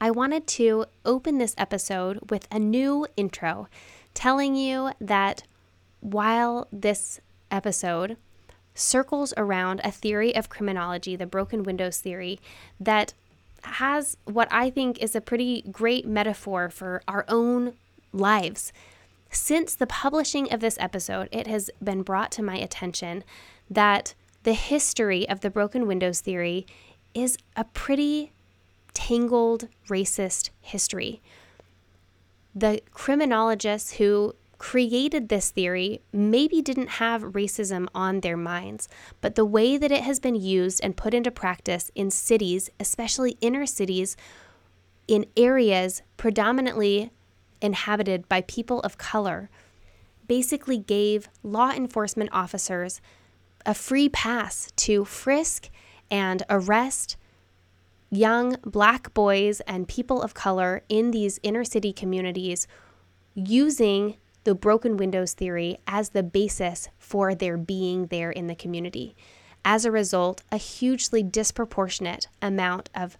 I wanted to open this episode with a new intro telling you that while this episode circles around a theory of criminology, the broken windows theory, that has what I think is a pretty great metaphor for our own lives. Since the publishing of this episode, it has been brought to my attention that the history of the broken windows theory is a pretty tangled racist history. The criminologists who created this theory maybe didn't have racism on their minds, but the way that it has been used and put into practice in cities, especially inner cities, in areas predominantly inhabited by people of color, basically gave law enforcement officers a free pass to frisk and arrest young black boys and people of color in these inner city communities using the broken windows theory as the basis for their being there in the community. As a result, a hugely disproportionate amount of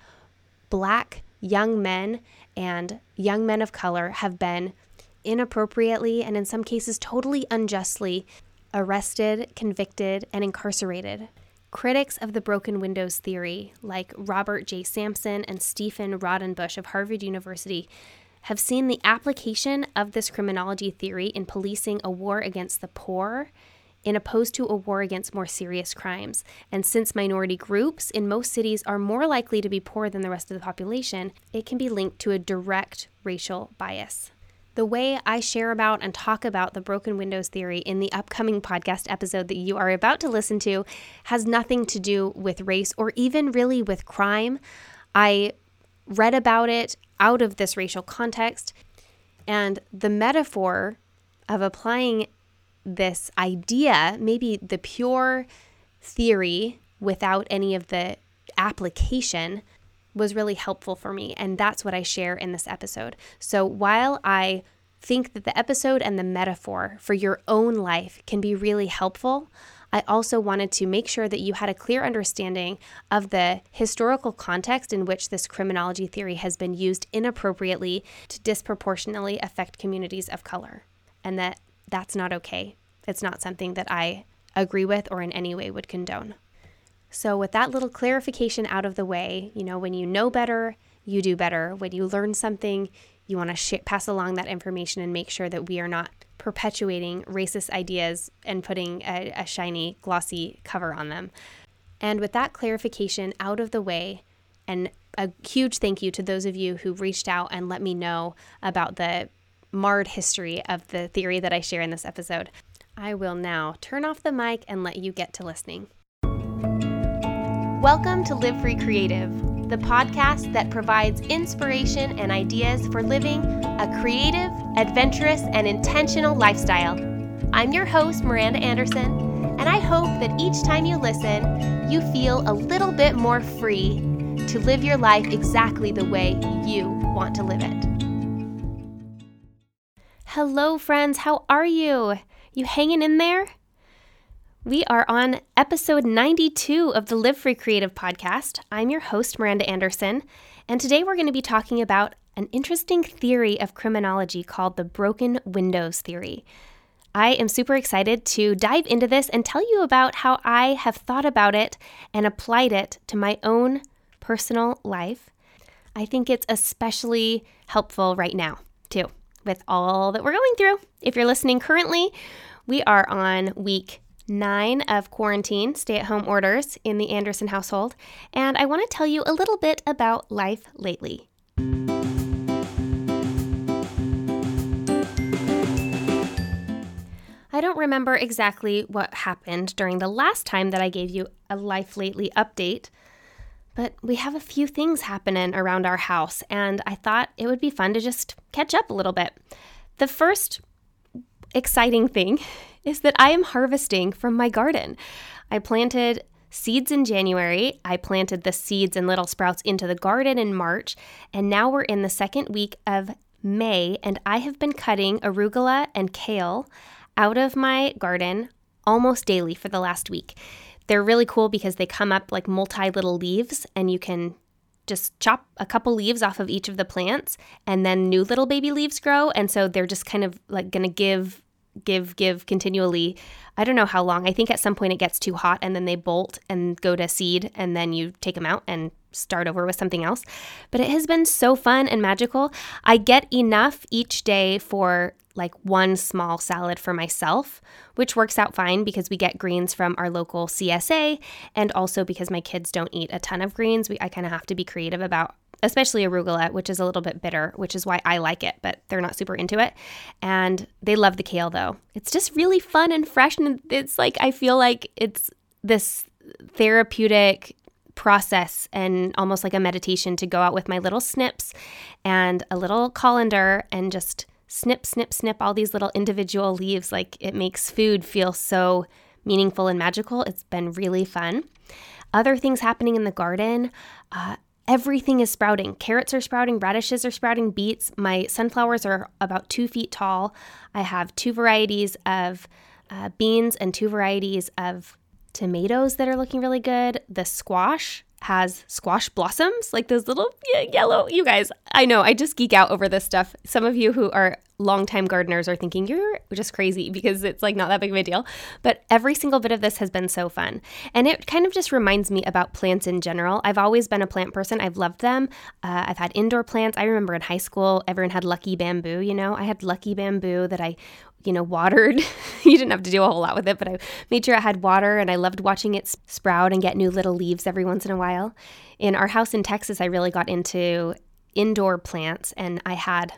black young men and young men of color have been inappropriately and in some cases totally unjustly arrested, convicted, and incarcerated. Critics of the broken windows theory, like Robert J. Sampson and Stephen Raudenbush of Harvard University, have seen the application of this criminology theory in policing a war against the poor in opposed to a war against more serious crimes. And since minority groups in most cities are more likely to be poor than the rest of the population, it can be linked to a direct racial bias. The way I share about and talk about the broken windows theory in the upcoming podcast episode that you are about to listen to has nothing to do with race or even really with crime. I read about it out of this racial context. And the metaphor of applying this idea, maybe the pure theory without any of the application, was really helpful for me. And that's what I share in this episode. So while I think that the episode and the metaphor for your own life can be really helpful, I also wanted to make sure that you had a clear understanding of the historical context in which this criminology theory has been used inappropriately to disproportionately affect communities of color, and that that's not okay. It's not something that I agree with or in any way would condone. So, with that little clarification out of the way, you know, when you know better, you do better. When you learn something, you want to sh- pass along that information and make sure that we are not perpetuating racist ideas and putting a, a shiny, glossy cover on them. And with that clarification out of the way, and a huge thank you to those of you who reached out and let me know about the marred history of the theory that I share in this episode. I will now turn off the mic and let you get to listening. Welcome to Live Free Creative the podcast that provides inspiration and ideas for living a creative, adventurous, and intentional lifestyle. I'm your host, Miranda Anderson, and I hope that each time you listen, you feel a little bit more free to live your life exactly the way you want to live it. Hello, friends. How are you? You hanging in there? We are on episode 92 of the Live Free Creative podcast. I'm your host, Miranda Anderson, and today we're going to be talking about an interesting theory of criminology called the broken windows theory. I am super excited to dive into this and tell you about how I have thought about it and applied it to my own personal life. I think it's especially helpful right now, too with all that we're going through. If you're listening currently, we are on week nine of quarantine stay at home orders in the Anderson household, and I want to tell you a little bit about life lately. I don't remember exactly what happened during the last time that I gave you a Life Lately update, but we have a few things happening around our house, and I thought it would be fun to just catch up a little bit. The first exciting thing is that I am harvesting from my garden. I planted seeds in January. I planted the seeds and little sprouts into the garden in March, and now we're in the second week of May, and I have been cutting arugula and kale out of my garden almost daily for the last week. They're really cool because they come up like multi little leaves, and you can just chop a couple leaves off of each of the plants, and then new little baby leaves grow. And so they're just kind of like gonna give give, give continually. I don't know how long. I think at some point it gets too hot and then they bolt and go to seed and then you take them out and start over with something else. But it has been so fun and magical. I get enough each day for like one small salad for myself, which works out fine because we get greens from our local CSA and also because my kids don't eat a ton of greens. We I kind of have to be creative about especially arugula, which is a little bit bitter, which is why I like it, but they're not super into it. And they love the kale though. It's just really fun and fresh. And it's like, I feel like it's this therapeutic process and almost like a meditation to go out with my little snips and a little colander and just snip, snip, snip all these little individual leaves. Like it makes food feel so meaningful and magical. It's been really fun. Other things happening in the garden. Uh, everything is sprouting. Carrots are sprouting, radishes are sprouting, beets. My sunflowers are about two feet tall. I have two varieties of uh, beans and two varieties of tomatoes that are looking really good. The squash has squash blossoms, like those little yellow. You guys, I know, I just geek out over this stuff. Some of you who are longtime gardeners are thinking you're just crazy because it's like not that big of a deal. But every single bit of this has been so fun. And it kind of just reminds me about plants in general. I've always been a plant person, I've loved them. Uh, I've had indoor plants. I remember in high school, everyone had lucky bamboo, you know? I had lucky bamboo that I you know, watered. you didn't have to do a whole lot with it, but I made sure it had water and I loved watching it sprout and get new little leaves every once in a while. In our house in Texas, I really got into indoor plants and I had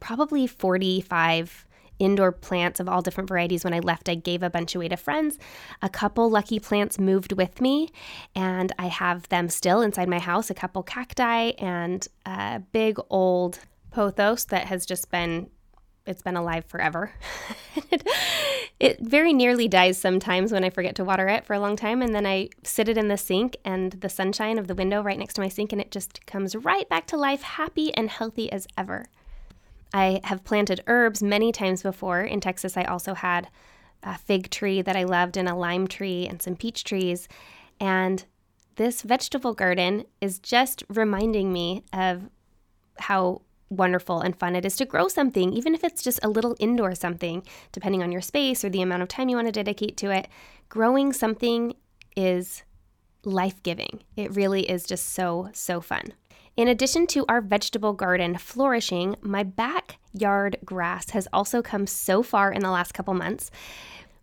probably 45 indoor plants of all different varieties. When I left, I gave a bunch away to friends. A couple lucky plants moved with me, and I have them still inside my house a couple cacti and a big old pothos that has just been. It's been alive forever. it very nearly dies sometimes when I forget to water it for a long time. And then I sit it in the sink and the sunshine of the window right next to my sink, and it just comes right back to life, happy and healthy as ever. I have planted herbs many times before. In Texas, I also had a fig tree that I loved and a lime tree and some peach trees. And this vegetable garden is just reminding me of how wonderful and fun it is to grow something, even if it's just a little indoor something, depending on your space or the amount of time you want to dedicate to it. Growing something is life giving. It really is just so, so fun. In addition to our vegetable garden flourishing, my backyard grass has also come so far in the last couple months.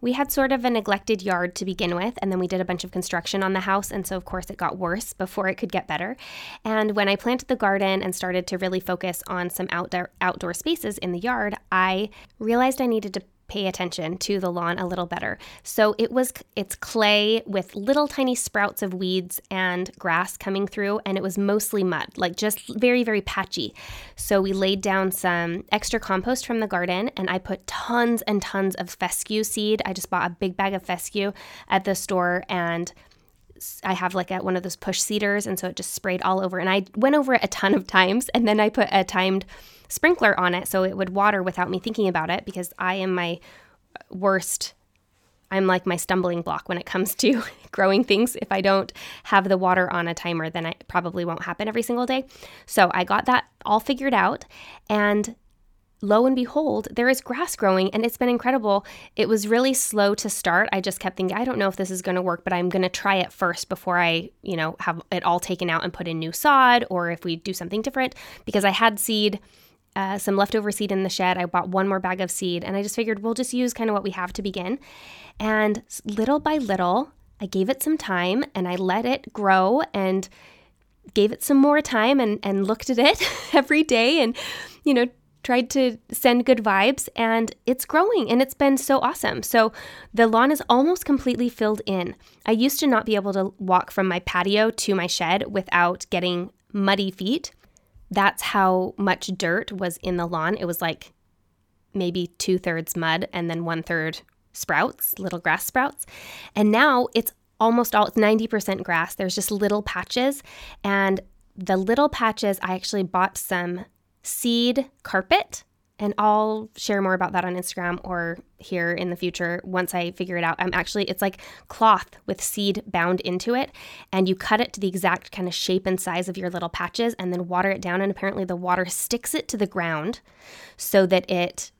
We had sort of a neglected yard to begin with, and then we did a bunch of construction on the house, and so of course it got worse before it could get better. And when I planted the garden and started to really focus on some outdoor outdoor spaces in the yard, I realized I needed to pay attention to the lawn a little better. So it was it's clay with little tiny sprouts of weeds and grass coming through and it was mostly mud, like just very very patchy. So we laid down some extra compost from the garden and I put tons and tons of fescue seed. I just bought a big bag of fescue at the store and I have like a, one of those push seeders, and so it just sprayed all over. And I went over it a ton of times, and then I put a timed sprinkler on it so it would water without me thinking about it because I am my uh, worst I'm like my stumbling block when it comes to growing things. If I don't have the water on a timer, then it probably won't happen every single day. So I got that all figured out. And lo and behold, there is grass growing and it's been incredible. It was really slow to start. I just kept thinking, I don't know if this is going to work, but I'm going to try it first before I, you know, have it all taken out and put in new sod or if we do something different because I had seed uh, some leftover seed in the shed. I bought one more bag of seed, and I just figured we'll just use kind of what we have to begin. And little by little, I gave it some time and I let it grow and gave it some more time and, and looked at it every day and, you know, tried to send good vibes and it's growing and it's been so awesome. So the lawn is almost completely filled in. I used to not be able to walk from my patio to my shed without getting muddy feet. That's how much dirt was in the lawn. It was like maybe two thirds mud and then one third sprouts, little grass sprouts. And now it's almost all, it's 90% grass. There's just little patches. And the little patches, I actually bought some seed carpet. And I'll share more about that on Instagram or here in the future once I figure it out. I'm actually, it's like cloth with seed bound into it. And you cut it to the exact kind of shape and size of your little patches and then water it down. And apparently the water sticks it to the ground so that it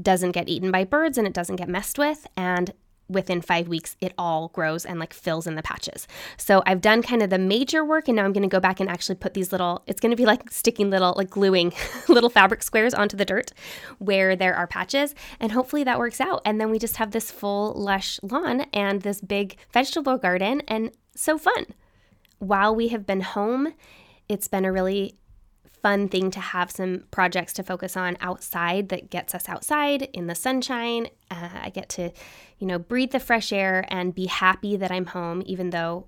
doesn't get eaten by birds and it doesn't get messed with. And within five weeks, it all grows and like fills in the patches. So I've done kind of the major work and now I'm going to go back and actually put these little, it's going to be like sticking little, like gluing little fabric squares onto the dirt where there are patches. And hopefully that works out. And then we just have this full lush lawn and this big vegetable garden and so fun. While we have been home, it's been a really fun thing to have some projects to focus on outside that gets us outside in the sunshine. Uh, I get to, you know, breathe the fresh air and be happy that I'm home, even though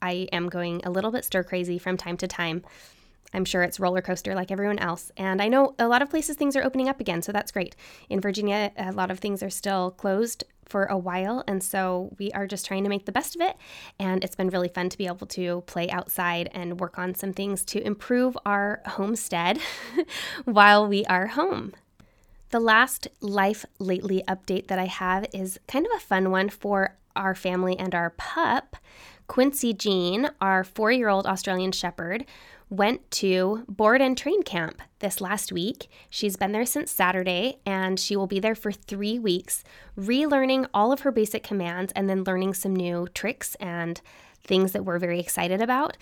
I am going a little bit stir crazy from time to time. I'm sure it's roller coaster like everyone else. And I know a lot of places things are opening up again, so that's great. In Virginia, a lot of things are still closed for a while, and so we are just trying to make the best of it. And it's been really fun to be able to play outside and work on some things to improve our homestead while we are home. The last Life Lately update that I have is kind of a fun one for our family and our pup. Quincy Jean, our four year old Australian Shepherd, went to board and train camp this last week. She's been there since Saturday and she will be there for three weeks, relearning all of her basic commands and then learning some new tricks and things that we're very excited about.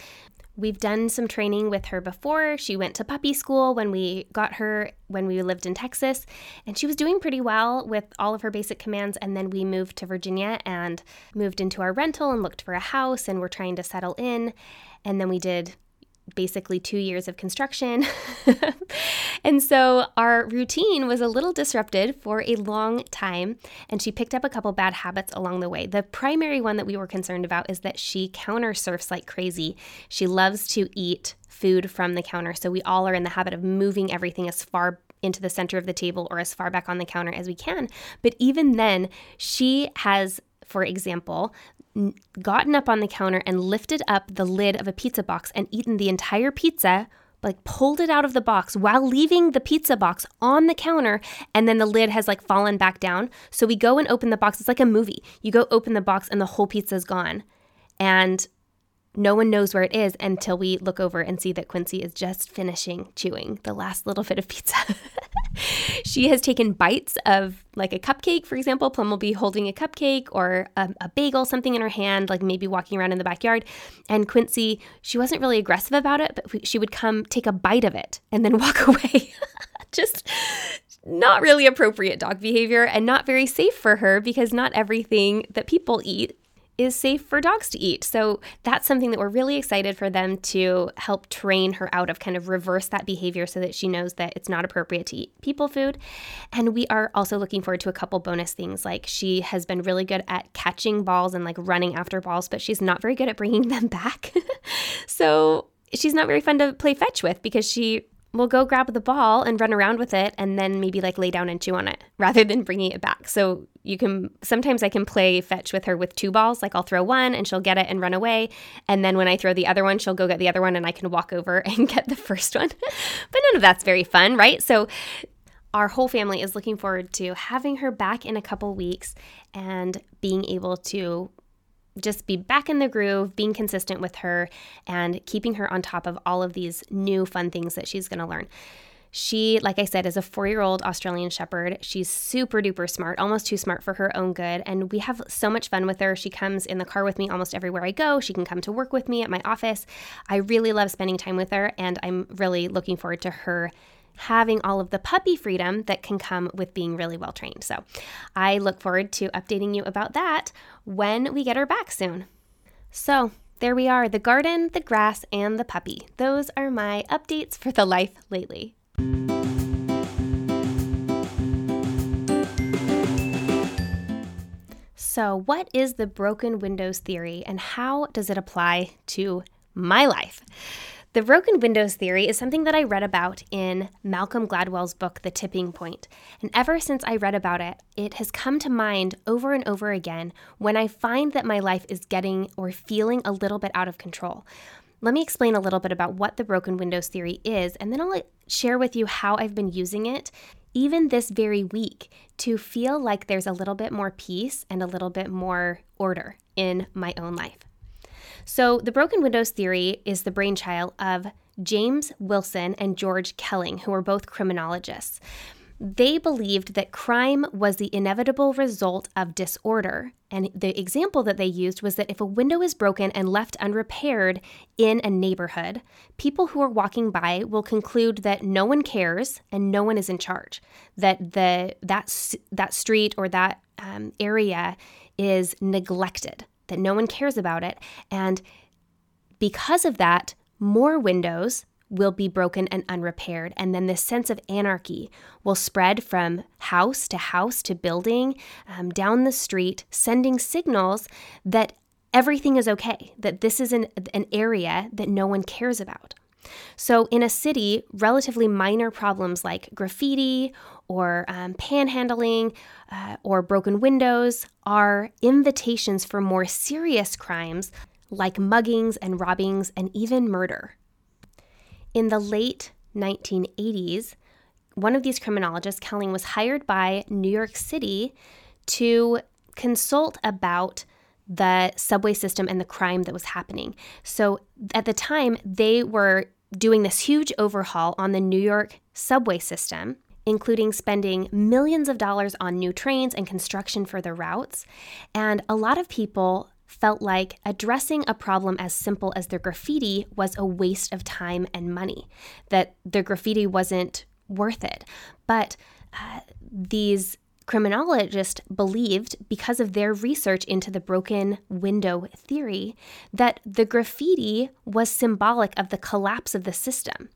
We've done some training with her before. She went to puppy school when we got her when we lived in Texas, and she was doing pretty well with all of her basic commands. And then we moved to Virginia and moved into our rental and looked for a house, and we're trying to settle in. And then we did basically two years of construction. and so our routine was a little disrupted for a long time, and she picked up a couple bad habits along the way. The primary one that we were concerned about is that she counter surfs like crazy. She loves to eat food from the counter, so we all are in the habit of moving everything as far into the center of the table or as far back on the counter as we can. But even then, she has for example, gotten up on the counter and lifted up the lid of a pizza box and eaten the entire pizza like pulled it out of the box while leaving the pizza box on the counter and then the lid has like fallen back down. So we go and open the box. It's like a movie. You go open the box and the whole pizza is gone. And no one knows where it is until we look over and see that Quincy is just finishing chewing the last little bit of pizza. she has taken bites of like a cupcake, for example. Plum will be holding a cupcake or a, a, bagel, something in her hand, like maybe walking around in the backyard. And Quincy, she wasn't really aggressive about it, but she would come take a bite of it and then walk away. just not really appropriate dog behavior and not very safe for her because not everything that people eat is safe for dogs to eat. So that's something that we're really excited for them to help train her out of, kind of reverse that behavior so that she knows that it's not appropriate to eat people food. And we are also looking forward to a couple bonus things like she has been really good at catching balls and like running after balls, but she's not very good at bringing them back. so she's not very fun to play fetch with because she will go grab the ball and run around with it and then maybe like lay down and chew on it rather than bringing it back. So you can sometimes I can play fetch with her with two balls. Like I'll throw one and she'll get it and run away. And then when I throw the other one, she'll go get the other one and I can walk over and get the first one. but none of that's very fun, right? So our whole family is looking forward to having her back in a couple weeks and being able to just be back in the groove, being consistent with her, and keeping her on top of all of these new fun things that she's going to learn. She, like I said, is a four year old Australian Shepherd. She's super duper smart, almost too smart for her own good. And we have so much fun with her. She comes in the car with me almost everywhere I go. She can come to work with me at my office. I really love spending time with her, and I'm really looking forward to her having all of the puppy freedom that can come with being really well trained. So I look forward to updating you about that when we get her back soon. So there we are the garden, the grass, and the puppy. Those are my updates for the life lately. So, what is the broken windows theory and how does it apply to my life? The broken windows theory is something that I read about in Malcolm Gladwell's book, The Tipping Point. And ever since I read about it, it has come to mind over and over again when I find that my life is getting or feeling a little bit out of control. Let me explain a little bit about what the broken windows theory is, and then I'll share with you how I've been using it even this very week to feel like there's a little bit more peace and a little bit more order in my own life. So, the broken windows theory is the brainchild of James Wilson and George Kelling, who were both criminologists. They believed that crime was the inevitable result of disorder. And the example that they used was that if a window is broken and left unrepaired in a neighborhood, people who are walking by will conclude that no one cares and no one is in charge. That the that that street or that um, area is neglected. That no one cares about it, and because of that, more windows will be broken and unrepaired. And then this sense of anarchy will spread from house to house to building, um, down the street, sending signals that everything is okay, that this is an, an area that no one cares about. So, in a city, relatively minor problems like graffiti or um, panhandling uh, or broken windows are invitations for more serious crimes like muggings and robbings and even murder. In the late 1980s, one of these criminologists, Kelling, was hired by New York City to consult about the subway system and the crime that was happening. So at the time, they were doing this huge overhaul on the New York subway system, including spending millions of dollars on new trains and construction for the routes. And a lot of people felt like addressing a problem as simple as their graffiti was a waste of time and money, that their graffiti wasn't worth it. But uh, these criminologists believed, because of their research into the broken window theory, that the graffiti was symbolic of the collapse of the system.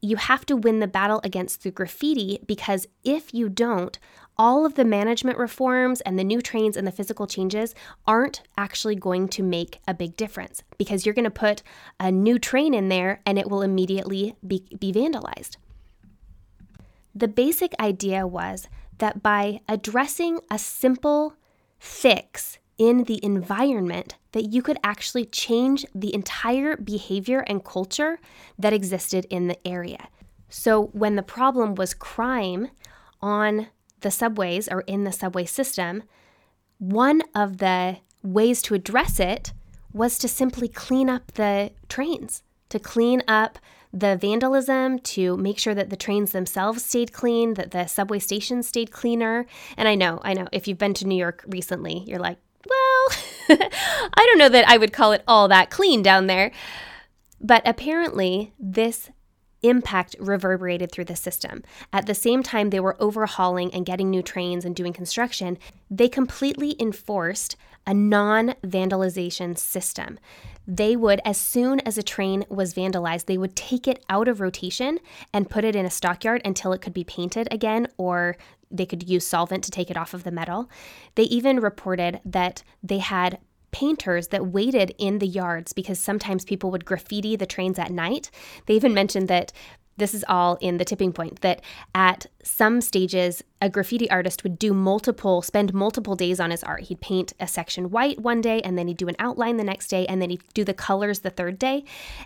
You have to win the battle against the graffiti because if you don't, all of the management reforms and the new trains and the physical changes aren't actually going to make a big difference because you're going to put a new train in there and it will immediately be, be vandalized. The basic idea was that by addressing a simple fix in the environment that you could actually change the entire behavior and culture that existed in the area. So when the problem was crime on the subways or in the subway system, one of the ways to address it was to simply clean up the trains, to clean up the vandalism, to make sure that the trains themselves stayed clean, that the subway stations stayed cleaner. And I know, I know, if you've been to New York recently, you're like, well, I don't know that I would call it all that clean down there. But apparently, this impact reverberated through the system. At the same time, they were overhauling and getting new trains and doing construction. They completely enforced a non vandalization system. They would, as soon as a train was vandalized, they would take it out of rotation and put it in a stockyard until it could be painted again or they could use solvent to take it off of the metal. They even reported that they had painters that waited in the yards because sometimes people would graffiti the trains at night. They even mentioned that this is all in the tipping point that at some stages a graffiti artist would do multiple spend multiple days on his art. He'd paint a section white one day and then he'd do an outline the next day and then he'd do the colors the third day.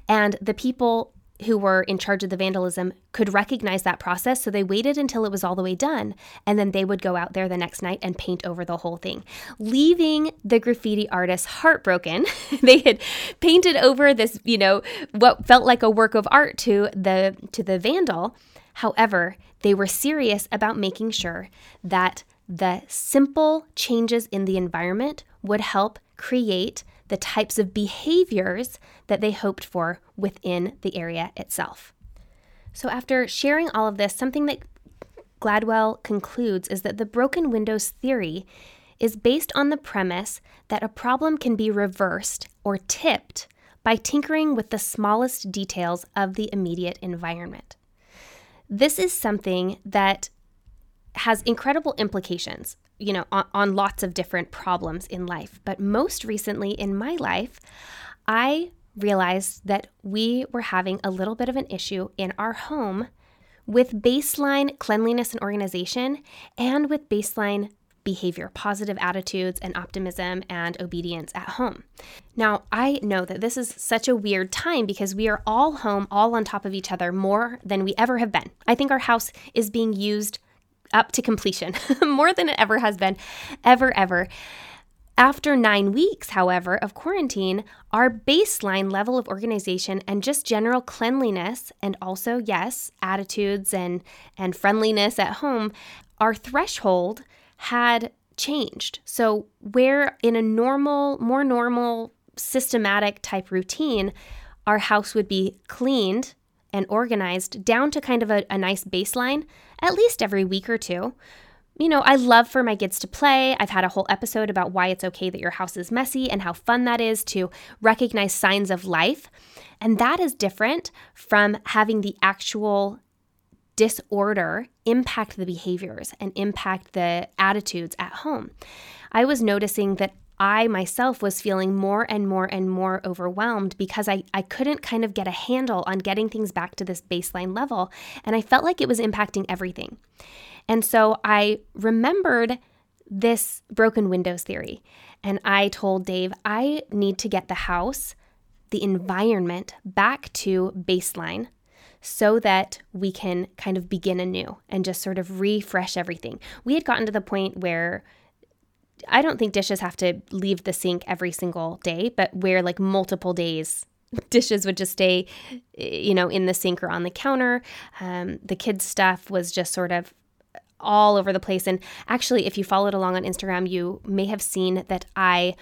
And the people who were in charge of the vandalism could recognize that process. So they waited until it was all the way done. And then they would go out there the next night and paint over the whole thing, leaving the graffiti artists heartbroken. they had painted over this, you know, what felt like a work of art to the to the vandal. However, they were serious about making sure that the simple changes in the environment would help create the types of behaviors that they hoped for within the area itself. So, after sharing all of this, something that Gladwell concludes is that the broken windows theory is based on the premise that a problem can be reversed or tipped by tinkering with the smallest details of the immediate environment. This is something that has incredible implications, you know, on, on, lots of different problems in life. But most recently in my life, I realized that we were having a little bit of an issue in our home with baseline cleanliness and organization and with baseline behavior, positive attitudes and optimism and obedience at home. Now, I know that this is such a weird time because we are all home, all on top of each other more than we ever have been. I think our house is being used up to completion more than it ever has been, ever, ever. After nine weeks, however, of quarantine, our baseline level of organization and just general cleanliness, and also, yes, attitudes and, and friendliness at home, our threshold had changed. So, where in a normal, more normal, systematic type routine, our house would be cleaned and organized down to kind of a, a nice baseline at least every week or two you know, I love for my kids to play. I've had a whole episode about why it's okay that your house is messy and how fun that is to recognize signs of life. And that is different from having the actual disorder impact the behaviors and impact the attitudes at home. I was noticing that I myself was feeling more and more and more overwhelmed because I, I couldn't kind of get a handle on getting things back to this baseline level. And I felt like it was impacting everything. And so I remembered this broken windows theory. And I told Dave, I need to get the house, the environment back to baseline so that we can kind of begin anew and just sort of refresh everything. We had gotten to the point where I don't think dishes have to leave the sink every single day, but where like multiple days dishes would just stay, you know, in the sink or on the counter. Um, the kids' stuff was just sort of all over the place. And actually, if you followed along on Instagram, you may have seen that I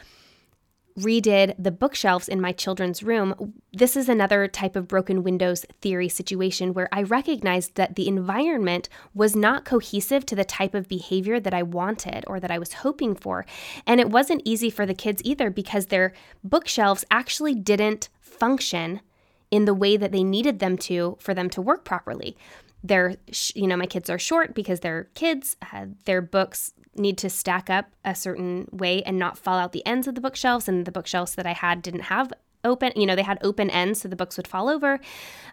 redid the bookshelves in my children's room. This is another type of broken windows theory situation where I recognized that the environment was not cohesive to the type of behavior that I wanted or that I was hoping for. And it wasn't easy for the kids either because their bookshelves actually didn't function in the way that they needed them to for them to work properly they're you know my kids are short because they're kids uh, their books need to stack up a certain way and not fall out the ends of the bookshelves and the bookshelves that i had didn't have open you know they had open ends so the books would fall over.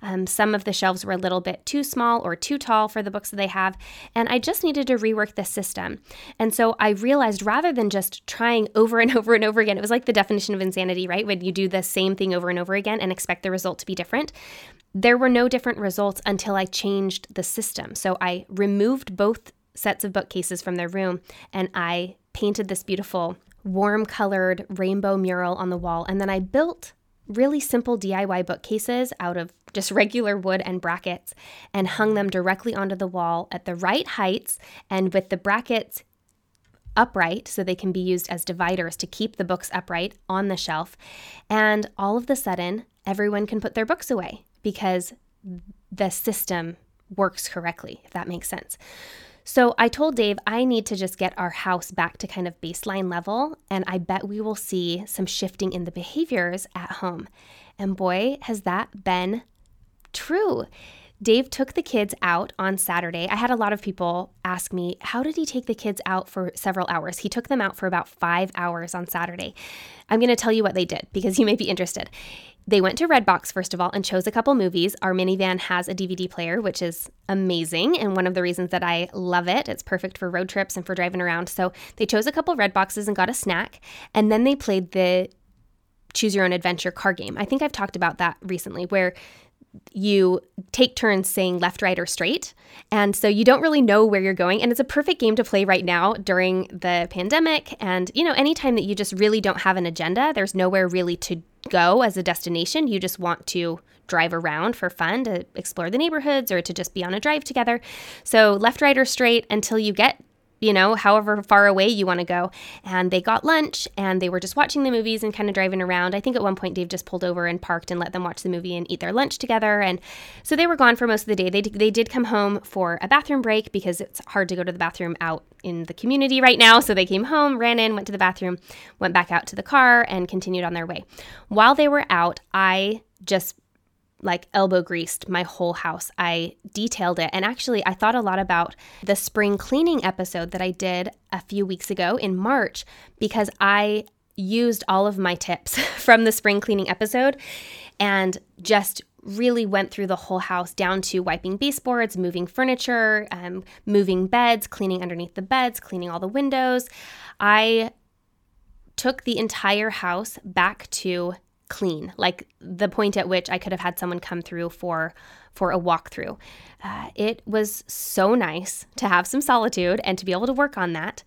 Um, some of the shelves were a little bit too small or too tall for the books that they have and i just needed to rework the system. And so i realized rather than just trying over and over and over again it was like the definition of insanity right? When you do the same thing over and over again and expect the result to be different there were no different results until I changed the system. So I removed both sets of bookcases from their room and I painted this beautiful warm colored rainbow mural on the wall. And then I built really simple DIY bookcases out of just regular wood and brackets and hung them directly onto the wall at the right heights and with the brackets upright so they can be used as dividers to keep the books upright on the shelf. And all of the sudden, everyone can put their books away because the system works correctly, if that makes sense. So I told Dave I need to just get our house back to kind of baseline level, and I bet we will see some shifting in the behaviors at home. And boy, has that been true. Dave took the kids out on Saturday. I had a lot of people ask me, How did he take the kids out for several hours? He took them out for about five hours on Saturday. I'm going to tell you what they did because you may be interested. They went to Redbox, first of all, and chose a couple movies. Our minivan has a DVD player, which is amazing. And one of the reasons that I love it, it's perfect for road trips and for driving around. So they chose a couple Red Boxes and got a snack. And then they played the Choose Your Own Adventure card game. I think I've talked about that recently, where you take turns saying left, right, or straight. And so you don't really know where you're going. And it's a perfect game to play right now during the pandemic. And, you know, anytime that you just really don't have an agenda, there's nowhere really to go as a destination. You just want to drive around for fun to explore the neighborhoods or to just be on a drive together. So left, right, or straight until you get you know, however far away you want to go. And they got lunch and they were just watching the movies and kind of driving around. I think at one point Dave just pulled over and parked and let them watch the movie and eat their lunch together. And so they were gone for most of the day. They, they did come home for a bathroom break because it's hard to go to the bathroom out in the community right now. So they came home, ran in, went to the bathroom, went back out to the car, and continued on their way. While they were out, I just like elbow greased my whole house. I detailed it. And actually, I thought a lot about the spring cleaning episode that I did a few weeks ago in March because I used all of my tips from the spring cleaning episode and just really went through the whole house down to wiping baseboards, moving furniture, um, moving beds, cleaning underneath the beds, cleaning all the windows. I took the entire house back to clean, like the point at which I could have had someone come through for for a walkthrough. Uh, it was so nice to have some solitude and to be able to work on that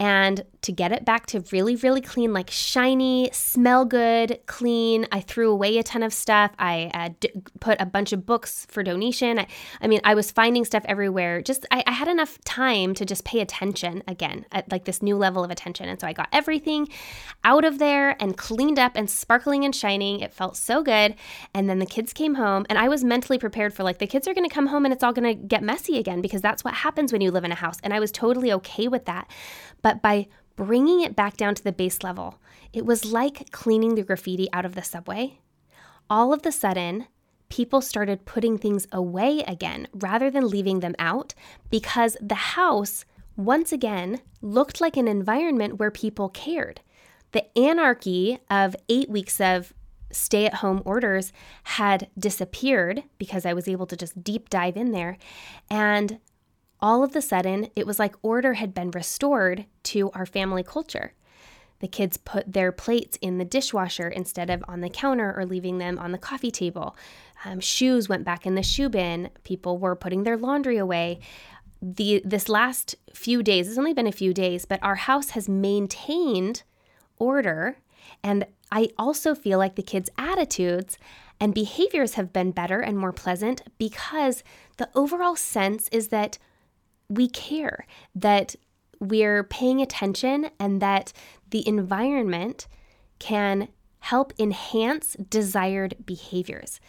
and to get it back to really, really clean, like shiny, smell good, clean. I threw away a ton of stuff. I uh, d- put a bunch of books for donation. I, I, mean, I was finding stuff everywhere. Just, I, I had enough time to just pay attention again, at like this new level of attention. And so I got everything out of there and cleaned up and sparkling and shining. It felt so good. And then the kids came home, and I was mentally prepared for like, the kids are going to come home and it's all going to get messy again because that's what happens when you live in a house. And I was totally okay with that. But by bringing it back down to the base level, it was like cleaning the graffiti out of the subway. All of the sudden, people started putting things away again rather than leaving them out because the house, once again, looked like an environment where people cared. The anarchy of eight weeks of stay at home orders had disappeared because I was able to just deep dive in there. And all of the sudden, it was like order had been restored to our family culture. The kids put their plates in the dishwasher instead of on the counter or leaving them on the coffee table. Um, shoes went back in the shoe bin. People were putting their laundry away. The this last few days, it's only been a few days, but our house has maintained order, and I also feel like the kids' attitudes and behaviors have been better and more pleasant because the overall sense is that we care, that we're paying attention, and that the environment can help enhance desired behaviors.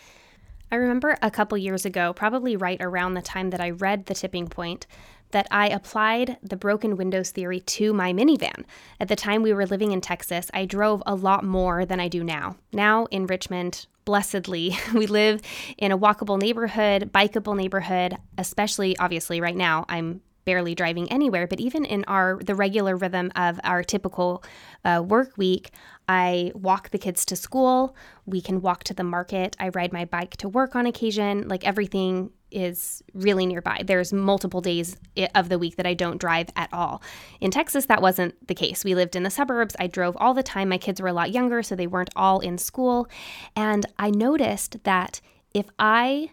I remember a couple years ago, probably right around the time that I read The Tipping Point, that I applied the broken windows theory to my minivan. At the time we were living in Texas, I drove a lot more than I do now. Now in Richmond, blessedly, we live in a walkable neighborhood, bikeable neighborhood, especially obviously right now, I'm barely driving anywhere but even in our the regular rhythm of our typical uh, work week i walk the kids to school we can walk to the market i ride my bike to work on occasion like everything is really nearby. There's multiple days of the week that i don't drive at all. In texas that wasn't the case. We lived in the suburbs. I drove all the time. My kids were a lot younger so they weren't all in school. And i noticed that if i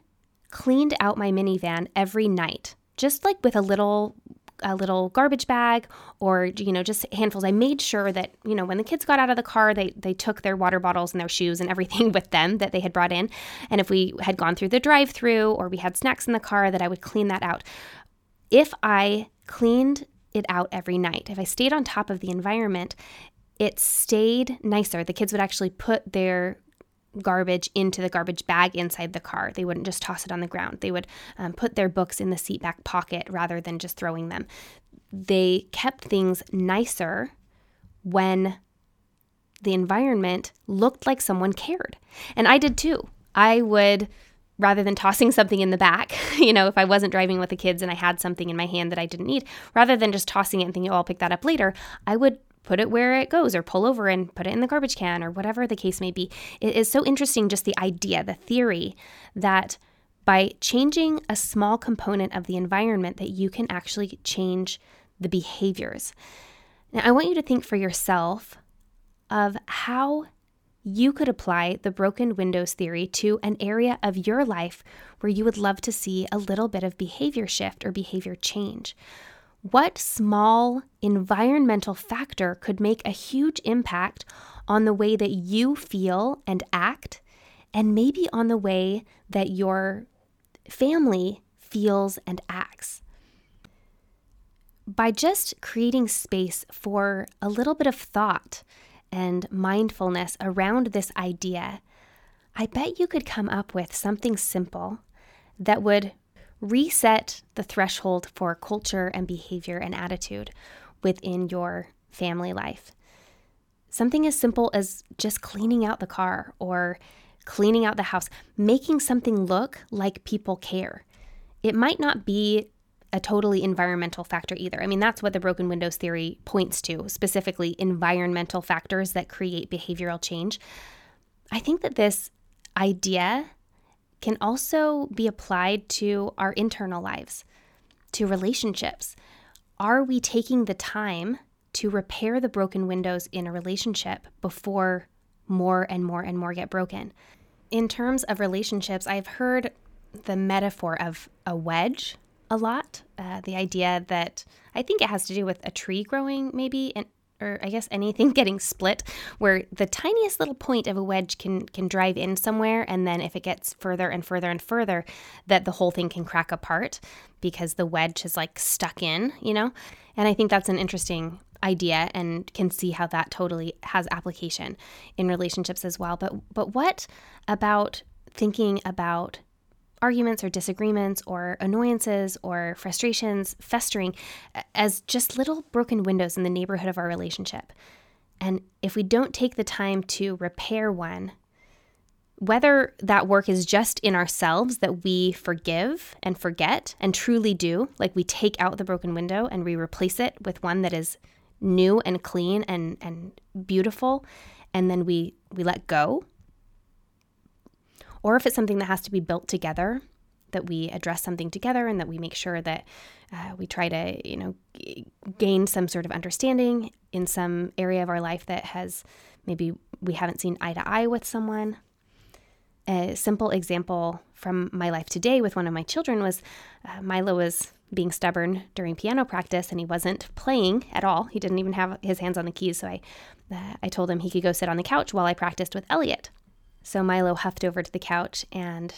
cleaned out my minivan every night just like with a little a little garbage bag or you know just handfuls. I made sure that you know when the kids got out of the car they they took their water bottles and their shoes and everything with them that they had brought in. And if we had gone through the drive through or we had snacks in the car that i would clean that out. If i cleaned it out every night if i stayed on top of the environment it stayed nicer. The kids would actually put their garbage into the garbage bag inside the car. They wouldn't just toss it on the ground. They would um, put their books in the seat back pocket rather than just throwing them. They kept things nicer when the environment looked like someone cared. And I did too. I would rather than tossing something in the back, you know, if I wasn't driving with the kids and I had something in my hand that I didn't need, rather than just tossing it and thinking, oh, I'll pick that up later, I would put it where it goes or pull over and put it in the garbage can or whatever the case may be. It is so interesting, just the idea, the theory that by changing a small component of the environment that you can actually change the behaviors. Now, I want you to think for yourself of how you could apply the broken windows theory to an area of your life where you would love to see a little bit of behavior shift or behavior change. What small environmental factor could make a huge impact on the way that you feel and act, and maybe on the way that your family feels and acts? by just creating space for a little bit of thought and mindfulness around this idea, I bet you could come up with something simple that would reset the threshold for culture and behavior and attitude within your family life. Something as simple as just cleaning out the car or cleaning out the house, making something look like people care. It might not be a totally environmental factor either. I mean, that's what the broken windows theory points to, specifically environmental factors that create behavioral change. I think that this idea can also be applied to our internal lives, to relationships. Are we taking the time to repair the broken windows in a relationship before more and more and more get broken? In terms of relationships, I've heard the metaphor of a wedge a lot. Uh, the idea that I think it has to do with a tree growing, maybe, or I guess anything getting split, where the tiniest little point of a wedge can can drive in somewhere, and then if it gets further and further and further, that the whole thing can crack apart because the wedge is like stuck in, you know. And I think that's an interesting idea and can see how that totally has application in relationships as well. But but what about thinking about arguments or disagreements or annoyances or frustrations festering as just little broken windows in the neighborhood of our relationship. And if we don't take the time to repair one, whether that work is just in ourselves that we forgive and forget and truly do, like we take out the broken window and we replace it with one that is new and clean and, and beautiful, and then we, we let go or if it's something that has to be built together, that we address something together and that we make sure that uh, we try to, you know, g- gain some sort of understanding in some area of our life that has maybe we haven't seen eye to eye with someone. A simple example from my life today with one of my children was uh, Milo was being stubborn during piano practice and he wasn't playing at all. He didn't even have his hands on the keys. So I, uh, I told him he could go sit on the couch while I practiced with Elliot. So Milo huffed over to the couch and,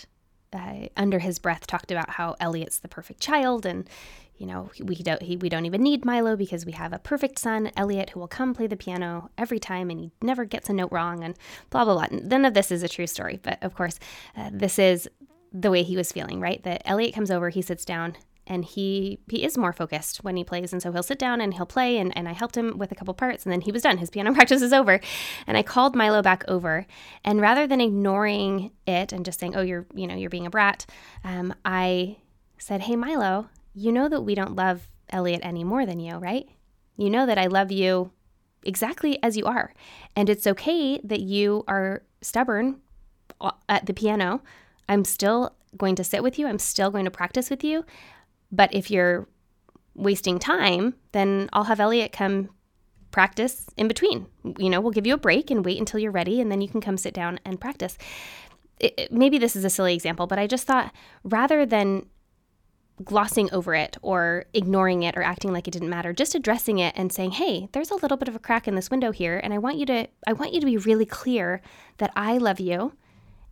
uh, under his breath, talked about how Elliot's the perfect child, and you know we don't he, we don't even need Milo because we have a perfect son, Elliot, who will come play the piano every time, and he never gets a note wrong, and blah blah blah. None of this is a true story, but of course, uh, this is the way he was feeling, right? That Elliot comes over, he sits down, and he he is more focused when he plays. And so he'll sit down and he'll play and, and i helped him with a couple parts and then he was done. His piano practice is over. And i called milo back over. And rather than ignoring it and just saying oh you're you know you're being a brat um, i said hey milo you know that we don't love elliot any more than you right? You know that i love you exactly as you are. And it's okay that you are stubborn uh, at the piano. I'm still going to sit with you. I'm still going to practice with you but if you're wasting time, then I'll have Elliot come practice in between. You know, we'll give you a break and wait until you're ready, and then you can come sit down and practice. It, it, maybe this is a silly example, but I just thought rather than glossing over it or ignoring it or acting like it didn't matter just addressing it and saying hey there's a little bit of a crack in this window here and i want you to i want you to be really clear that i love you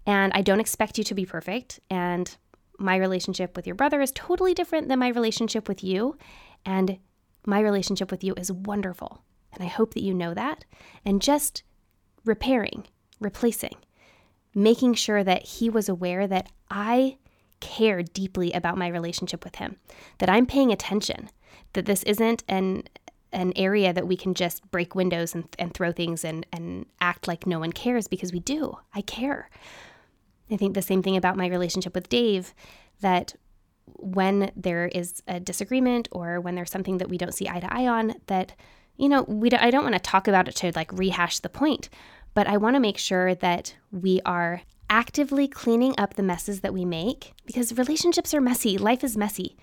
and i don't expect you to be perfect and my relationship with your brother is totally different than my relationship with you. And my relationship with you is wonderful. And I hope that you know that. And just repairing, replacing, making sure that he was aware that I care deeply about my relationship with him, that I'm paying attention, that this isn't an an area that we can just break windows and, and throw things and, and act like no one cares because we do. I care. I think the same thing about my relationship with Dave that when there is a disagreement or when there's something that we don't see eye to eye on that you know we don't, I don't want to talk about it to like rehash the point but I want to make sure that we are actively cleaning up the messes that we make because relationships are messy life is messy.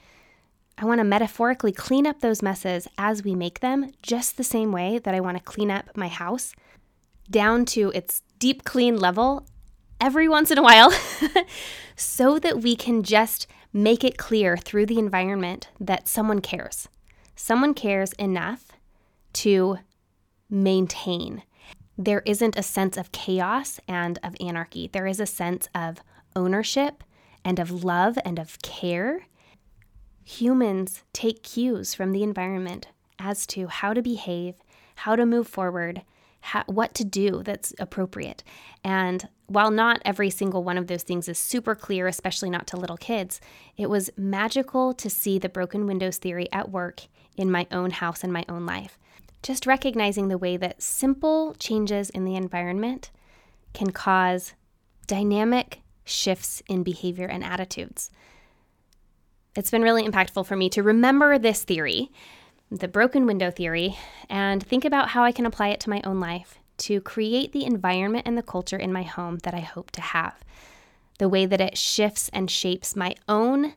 I want to metaphorically clean up those messes as we make them just the same way that I want to clean up my house down to its deep clean level every once in a while so that we can just make it clear through the environment that someone cares. Someone cares enough to maintain. There isn't a sense of chaos and of anarchy. There is a sense of ownership and of love and of care. humans take cues from the environment as to how to behave, how to move forward, how, what to do that's appropriate. And while not every single one of those things is super clear, especially not to little kids, it was magical to see the broken windows theory at work in my own house and my own life. Just recognizing the way that simple changes in the environment can cause dynamic shifts in behavior and attitudes. It's been really impactful for me to remember this theory the broken window theory, and think about how I can apply it to my own life to create the environment and the culture in my home that I hope to have. The way that it shifts and shapes my own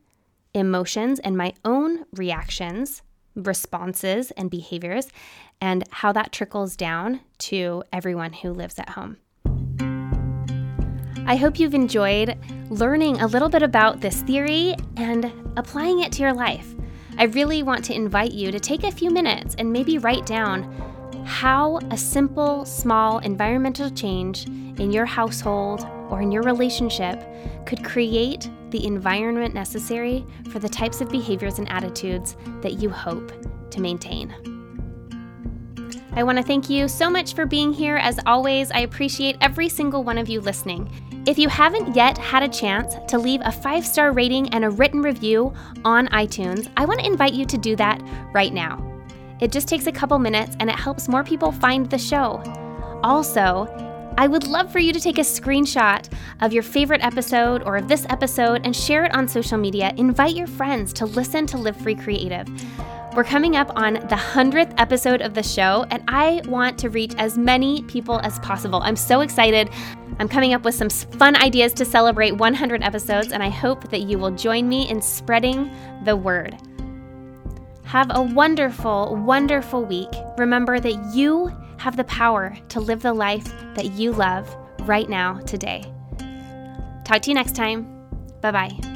emotions and my own reactions, responses, and behaviors, and how that trickles down to everyone who lives at home. I hope you've enjoyed learning a little bit about this theory and applying it to your life. I really want to invite you to take a few minutes and maybe write down how a simple, small environmental change in your household or in your relationship could create the environment necessary for the types of behaviors and attitudes that you hope to maintain. I want to thank you so much for being here. As always, I appreciate every single one of you listening. If you haven't yet had a chance to leave a five star rating and a written review on iTunes, I want to invite you to do that right now. It just takes a couple minutes and it helps more people find the show. Also, I would love for you to take a screenshot of your favorite episode or of this episode and share it on social media. Invite your friends to listen to Live Free Creative. We're coming up on the 100th episode of the show, and I want to reach as many people as possible. I'm so excited. I'm coming up with some fun ideas to celebrate 100 episodes, and I hope that you will join me in spreading the word. Have a wonderful, wonderful week. Remember that you have the power to live the life that you love right now, today. Talk to you next time. Bye bye.